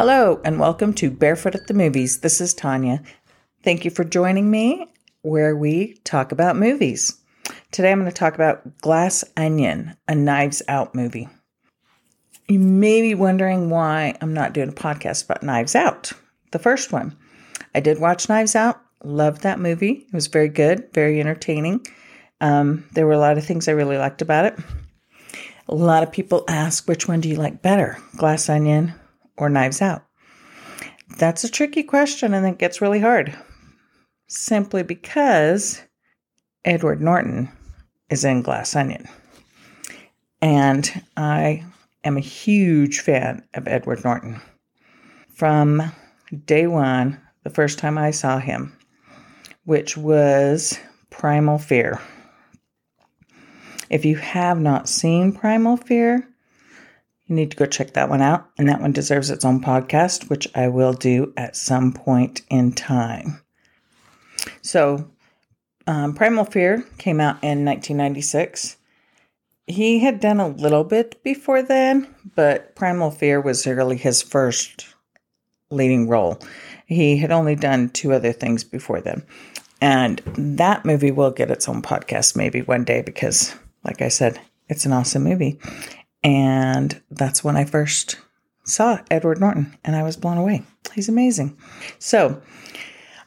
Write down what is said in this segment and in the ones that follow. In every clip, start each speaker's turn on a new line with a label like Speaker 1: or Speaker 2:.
Speaker 1: Hello, and welcome to Barefoot at the Movies. This is Tanya. Thank you for joining me where we talk about movies. Today I'm going to talk about Glass Onion, a Knives Out movie. You may be wondering why I'm not doing a podcast about Knives Out, the first one. I did watch Knives Out, loved that movie. It was very good, very entertaining. Um, there were a lot of things I really liked about it. A lot of people ask, which one do you like better, Glass Onion or Knives Out? That's a tricky question and it gets really hard simply because Edward Norton is in Glass Onion. And I am a huge fan of Edward Norton. From day one, the first time I saw him, which was Primal Fear. If you have not seen Primal Fear, you need to go check that one out. And that one deserves its own podcast, which I will do at some point in time. So, um, Primal Fear came out in 1996. He had done a little bit before then, but Primal Fear was really his first leading role. He had only done two other things before then. And that movie will get its own podcast maybe one day because, like I said, it's an awesome movie. And that's when I first saw Edward Norton and I was blown away. He's amazing. So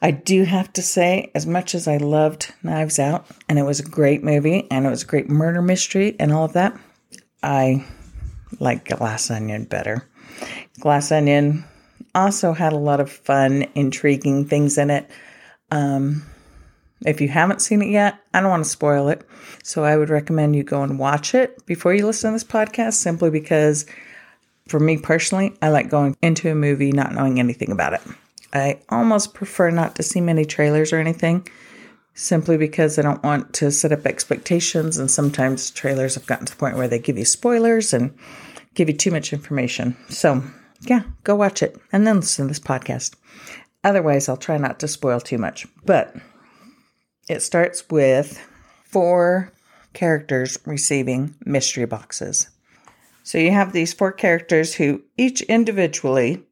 Speaker 1: I do have to say, as much as I loved Knives Out and it was a great movie and it was a great murder mystery and all of that, I like Glass Onion better. Glass Onion also had a lot of fun, intriguing things in it. Um, if you haven't seen it yet, I don't want to spoil it. So I would recommend you go and watch it before you listen to this podcast, simply because for me personally, I like going into a movie not knowing anything about it. I almost prefer not to see many trailers or anything, simply because I don't want to set up expectations. And sometimes trailers have gotten to the point where they give you spoilers and give you too much information. So, yeah, go watch it and then listen to this podcast. Otherwise, I'll try not to spoil too much. But it starts with four characters receiving mystery boxes. So you have these four characters who each individually,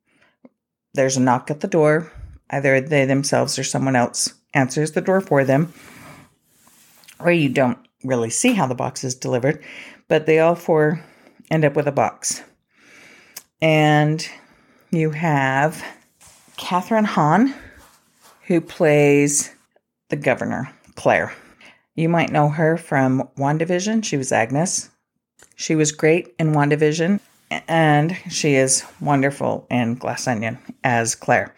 Speaker 1: there's a knock at the door. Either they themselves or someone else answers the door for them, or you don't really see how the box is delivered, but they all four end up with a box. And you have Kathryn Hahn, who plays the governor, Claire. You might know her from WandaVision. She was Agnes. She was great in WandaVision, and she is wonderful in Glass Onion as Claire.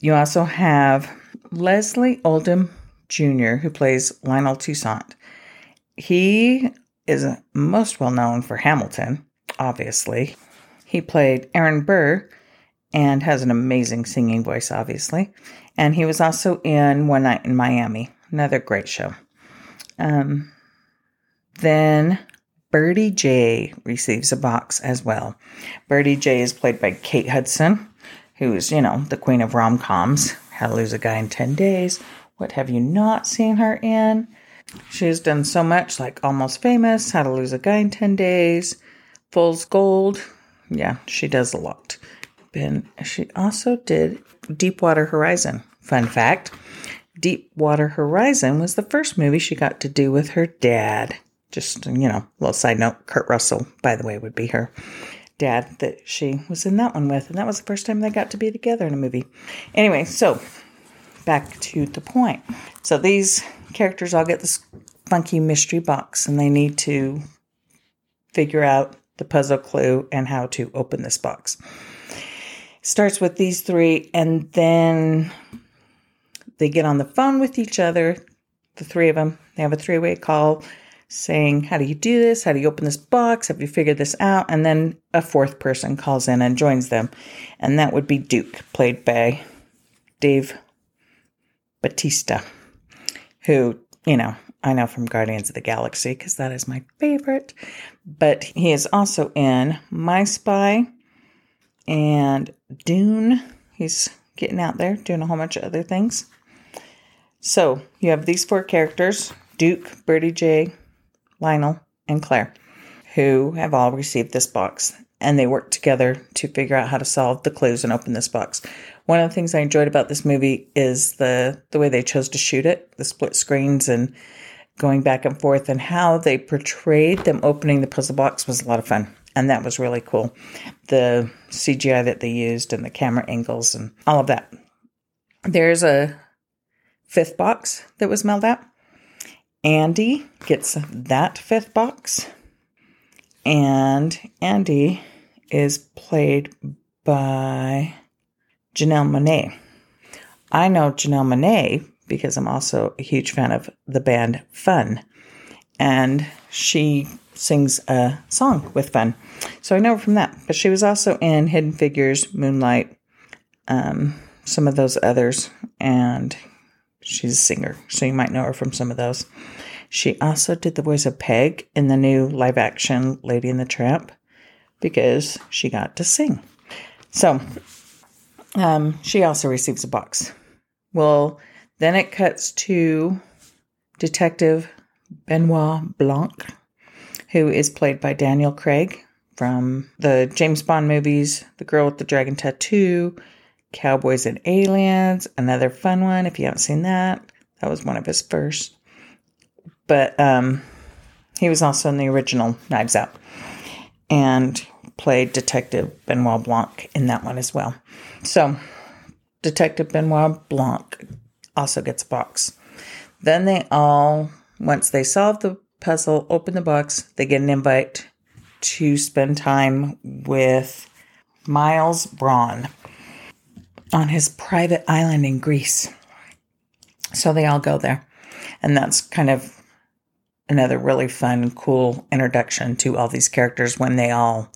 Speaker 1: You also have Leslie Odom Jr., who plays Lionel Toussaint. He is most well known for Hamilton, obviously. He played Aaron Burr and has an amazing singing voice, obviously. And he was also in One Night in Miami, another great show. Um, then Birdie Jay receives a box as well. Birdie Jay is played by Kate Hudson, who's, you know, the queen of rom coms. How to Lose a Guy in 10 Days. What have you not seen her in? She has done so much, like Almost Famous, How to Lose a Guy in 10 Days, Fool's Gold. Yeah, she does a lot. Then she also did Deepwater Horizon. Fun fact Deepwater Horizon was the first movie she got to do with her dad. Just, you know, little side note Kurt Russell, by the way, would be her dad that she was in that one with. And that was the first time they got to be together in a movie. Anyway, so back to the point. So these characters all get this funky mystery box and they need to figure out the puzzle clue and how to open this box. Starts with these three, and then they get on the phone with each other, the three of them. They have a three way call saying, How do you do this? How do you open this box? Have you figured this out? And then a fourth person calls in and joins them. And that would be Duke, played by Dave Bautista, who, you know, I know from Guardians of the Galaxy because that is my favorite. But he is also in My Spy and Dune. He's getting out there, doing a whole bunch of other things. So you have these four characters Duke, Birdie Jay, Lionel, and Claire, who have all received this box. And they work together to figure out how to solve the clues and open this box. One of the things I enjoyed about this movie is the the way they chose to shoot it, the split screens and going back and forth, and how they portrayed them opening the puzzle box was a lot of fun. And that was really cool. The CGI that they used and the camera angles and all of that. There's a fifth box that was mailed out. Andy gets that fifth box. And Andy is played by Janelle Monáe. I know Janelle Monáe because I'm also a huge fan of the band Fun. And she sings a song with Fun. So I know her from that. But she was also in Hidden Figures, Moonlight, um, some of those others. And she's a singer. So you might know her from some of those. She also did the voice of Peg in the new live action Lady and the Tramp because she got to sing. So um, she also receives a box. Well, then it cuts to Detective Benoit Blanc, who is played by Daniel Craig from the James Bond movies, The Girl with the Dragon Tattoo, Cowboys and Aliens, another fun one if you haven't seen that. That was one of his first but um, he was also in the original Knives Out and played Detective Benoit Blanc in that one as well. So, Detective Benoit Blanc also gets a box. Then they all, once they solve the puzzle, open the box, they get an invite to spend time with Miles Bron on his private island in Greece. So they all go there. And that's kind of another really fun, cool introduction to all these characters when they all.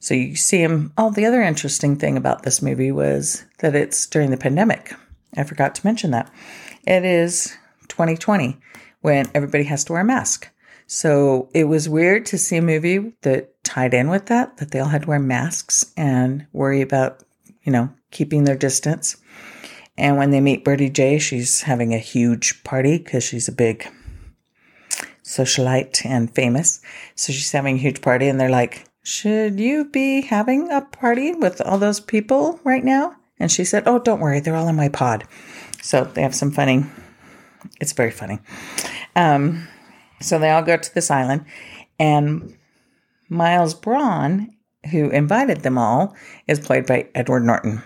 Speaker 1: So you see them. Oh, the other interesting thing about this movie was that it's during the pandemic. I forgot to mention that. It is 2020 when everybody has to wear a mask. So it was weird to see a movie that tied in with that, that they all had to wear masks and worry about, you know, keeping their distance. And when they meet Birdie Jay, she's having a huge party because she's a big socialite and famous. So she's having a huge party, and they're like, Should you be having a party with all those people right now? And she said, Oh, don't worry, they're all in my pod. So they have some funny, it's very funny. Um, so they all go to this island, and Miles Bron, who invited them all, is played by Edward Norton.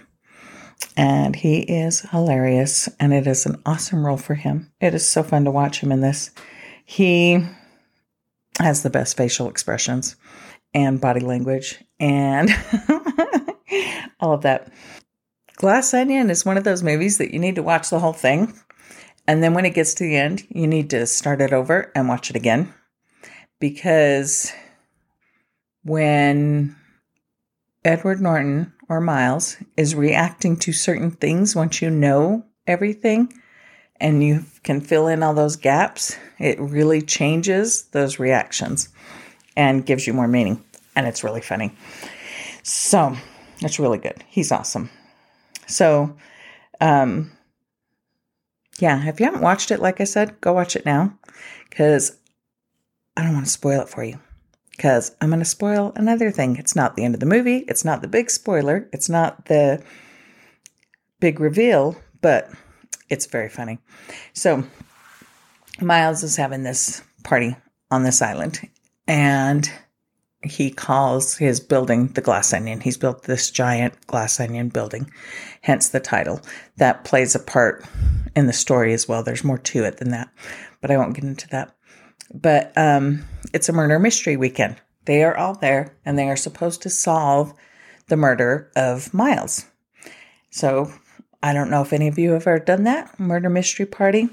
Speaker 1: And he is hilarious, and it is an awesome role for him. It is so fun to watch him in this. He has the best facial expressions and body language and all of that. Glass Onion is one of those movies that you need to watch the whole thing. And then when it gets to the end, you need to start it over and watch it again. Because when Edward Norton or Miles is reacting to certain things once you know everything, and you can fill in all those gaps, it really changes those reactions and gives you more meaning. And it's really funny. So it's really good. He's awesome. So, um, yeah, if you haven't watched it, like I said, go watch it now because I don't want to spoil it for you. Because I'm going to spoil another thing. It's not the end of the movie, it's not the big spoiler, it's not the big reveal, but it's very funny. So Miles is having this party on this island and he calls his building the glass onion. He's built this giant glass onion building, hence the title. That plays a part in the story as well. There's more to it than that, but I won't get into that. But um, it's a murder mystery weekend. They are all there and they are supposed to solve the murder of Miles. So I don't know if any of you have ever done that murder mystery party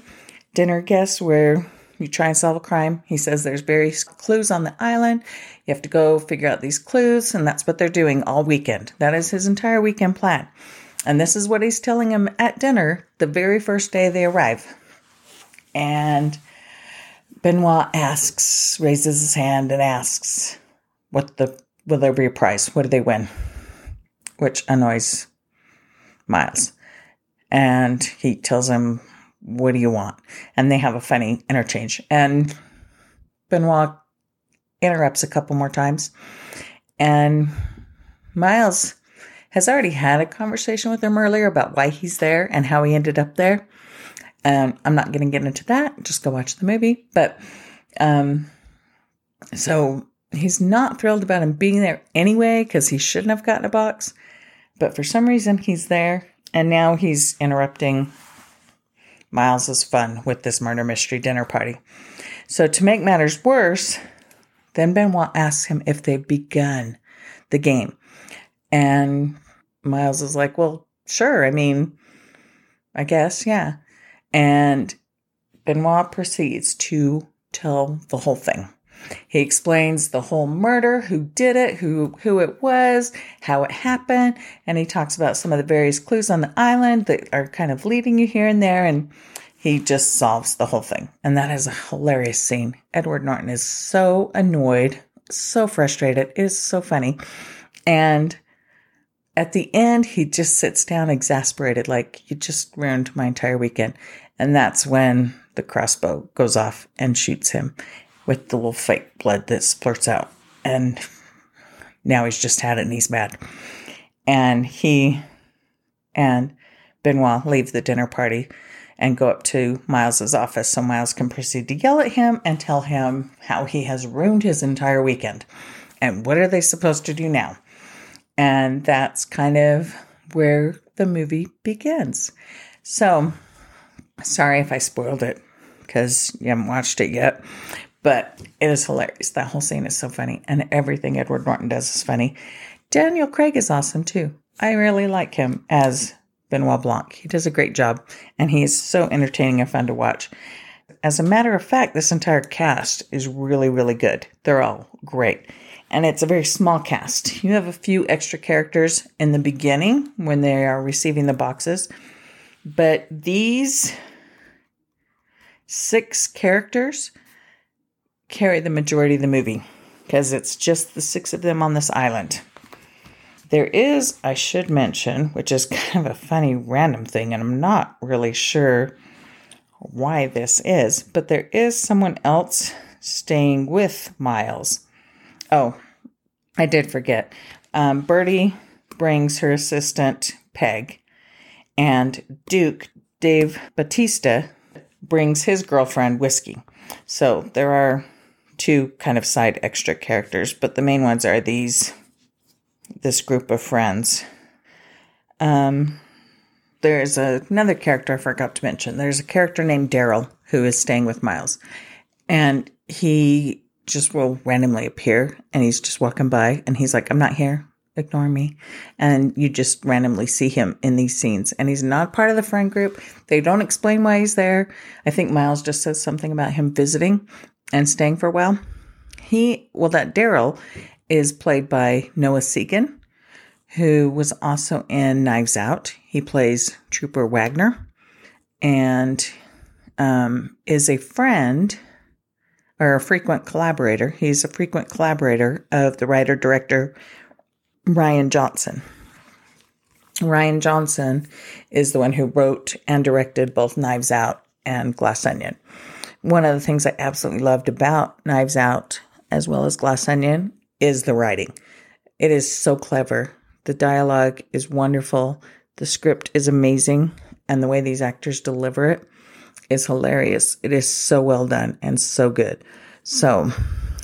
Speaker 1: dinner guest where you try and solve a crime. He says there's various clues on the island. You have to go figure out these clues, and that's what they're doing all weekend. That is his entire weekend plan. And this is what he's telling him at dinner the very first day they arrive. And Benoit asks, raises his hand and asks, "What the will there be a prize? What do they win?" Which annoys Miles. And he tells him, What do you want? And they have a funny interchange. And Benoit interrupts a couple more times. And Miles has already had a conversation with him earlier about why he's there and how he ended up there. And I'm not going to get into that. Just go watch the movie. But um, so he's not thrilled about him being there anyway because he shouldn't have gotten a box. But for some reason, he's there. And now he's interrupting Miles's fun with this murder mystery dinner party. So to make matters worse, then Benoit asks him if they've begun the game. And Miles is like, Well, sure. I mean, I guess, yeah. And Benoit proceeds to tell the whole thing. He explains the whole murder, who did it, who who it was, how it happened, and he talks about some of the various clues on the island that are kind of leading you here and there and he just solves the whole thing. And that is a hilarious scene. Edward Norton is so annoyed, so frustrated. It is so funny. And at the end, he just sits down exasperated, like, you just ruined my entire weekend. And that's when the crossbow goes off and shoots him with the little fake blood that splurts out. And now he's just had it and he's mad. And he and Benoit leave the dinner party and go up to Miles's office so Miles can proceed to yell at him and tell him how he has ruined his entire weekend. And what are they supposed to do now? And that's kind of where the movie begins. So, sorry if I spoiled it because you haven't watched it yet, but it is hilarious. That whole scene is so funny, and everything Edward Norton does is funny. Daniel Craig is awesome too. I really like him as Benoit Blanc. He does a great job, and he is so entertaining and fun to watch. As a matter of fact, this entire cast is really, really good. They're all great. And it's a very small cast. You have a few extra characters in the beginning when they are receiving the boxes, but these six characters carry the majority of the movie because it's just the six of them on this island. There is, I should mention, which is kind of a funny random thing, and I'm not really sure why this is, but there is someone else staying with Miles. Oh, I did forget. Um, Birdie brings her assistant, Peg, and Duke, Dave Bautista, brings his girlfriend, Whiskey. So there are two kind of side extra characters, but the main ones are these this group of friends. Um, there's a, another character I forgot to mention. There's a character named Daryl who is staying with Miles, and he just will randomly appear, and he's just walking by, and he's like, "I'm not here. Ignore me." And you just randomly see him in these scenes, and he's not part of the friend group. They don't explain why he's there. I think Miles just says something about him visiting and staying for a while. He, well, that Daryl is played by Noah Segan, who was also in Knives Out. He plays Trooper Wagner and um, is a friend or a frequent collaborator. He's a frequent collaborator of the writer director Rian Johnson. Rian Johnson is the one who wrote and directed both Knives Out and Glass Onion. One of the things I absolutely loved about Knives Out as well as Glass Onion is the writing. It is so clever. The dialogue is wonderful. The script is amazing. And the way these actors deliver it is hilarious. It is so well done and so good. So,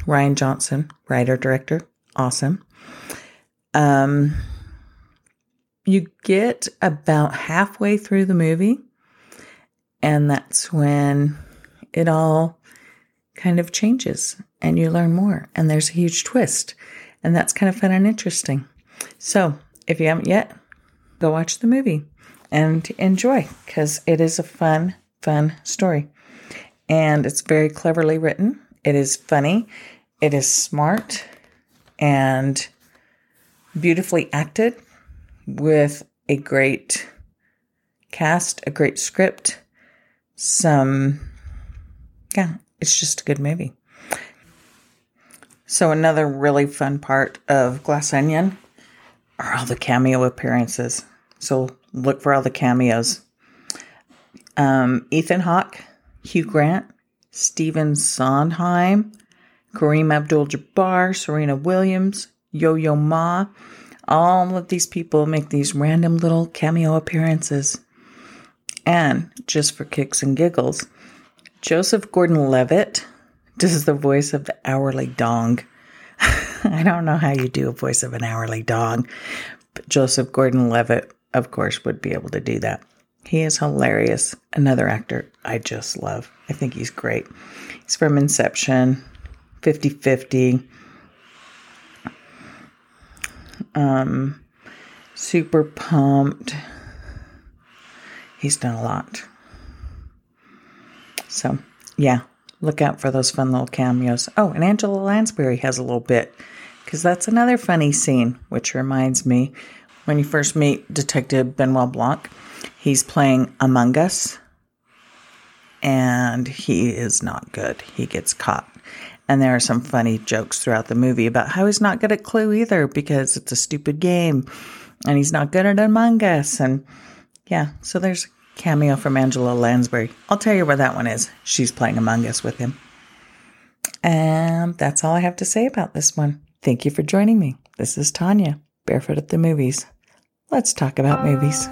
Speaker 1: Rian Johnson, writer, director, awesome. Um, you get about halfway through the movie, and that's when it all kind of changes and you learn more. And there's a huge twist. And that's kind of fun and interesting. So if you haven't yet, go watch the movie and enjoy because it is a fun, fun story. And it's very cleverly written. It is funny. It is smart and beautifully acted with a great cast, a great script, some, yeah, it's just a good movie. So, another really fun part of Glass Onion are all the cameo appearances. So look for all the cameos. Um, Ethan Hawke, Hugh Grant, Stephen Sondheim, Kareem Abdul Jabbar, Serena Williams, Yo Yo Ma. All of these people make these random little cameo appearances. And just for kicks and giggles, Joseph Gordon Levitt does the voice of the hourly dong. I don't know how you do a voice of an hourly dong, but Joseph Gordon Levitt, of course, would be able to do that. He is hilarious. Another actor I just love. I think he's great. He's from Inception, 50 50. Um, super pumped. He's done a lot. So, yeah, look out for those fun little cameos. Oh, and Angela Lansbury has a little bit because that's another funny scene, which reminds me when you first meet Detective Benoit Blanc, he's playing Among Us and he is not good. He gets caught. And there are some funny jokes throughout the movie about how he's not good at Clue either because it's a stupid game and he's not good at Among Us. And yeah, so there's cameo from Angela Lansbury. I'll tell you where that one is. She's playing Among Us with him. And that's all I have to say about this one. Thank you for joining me. This is Tanya, Barefoot at the Movies. Let's talk about movies.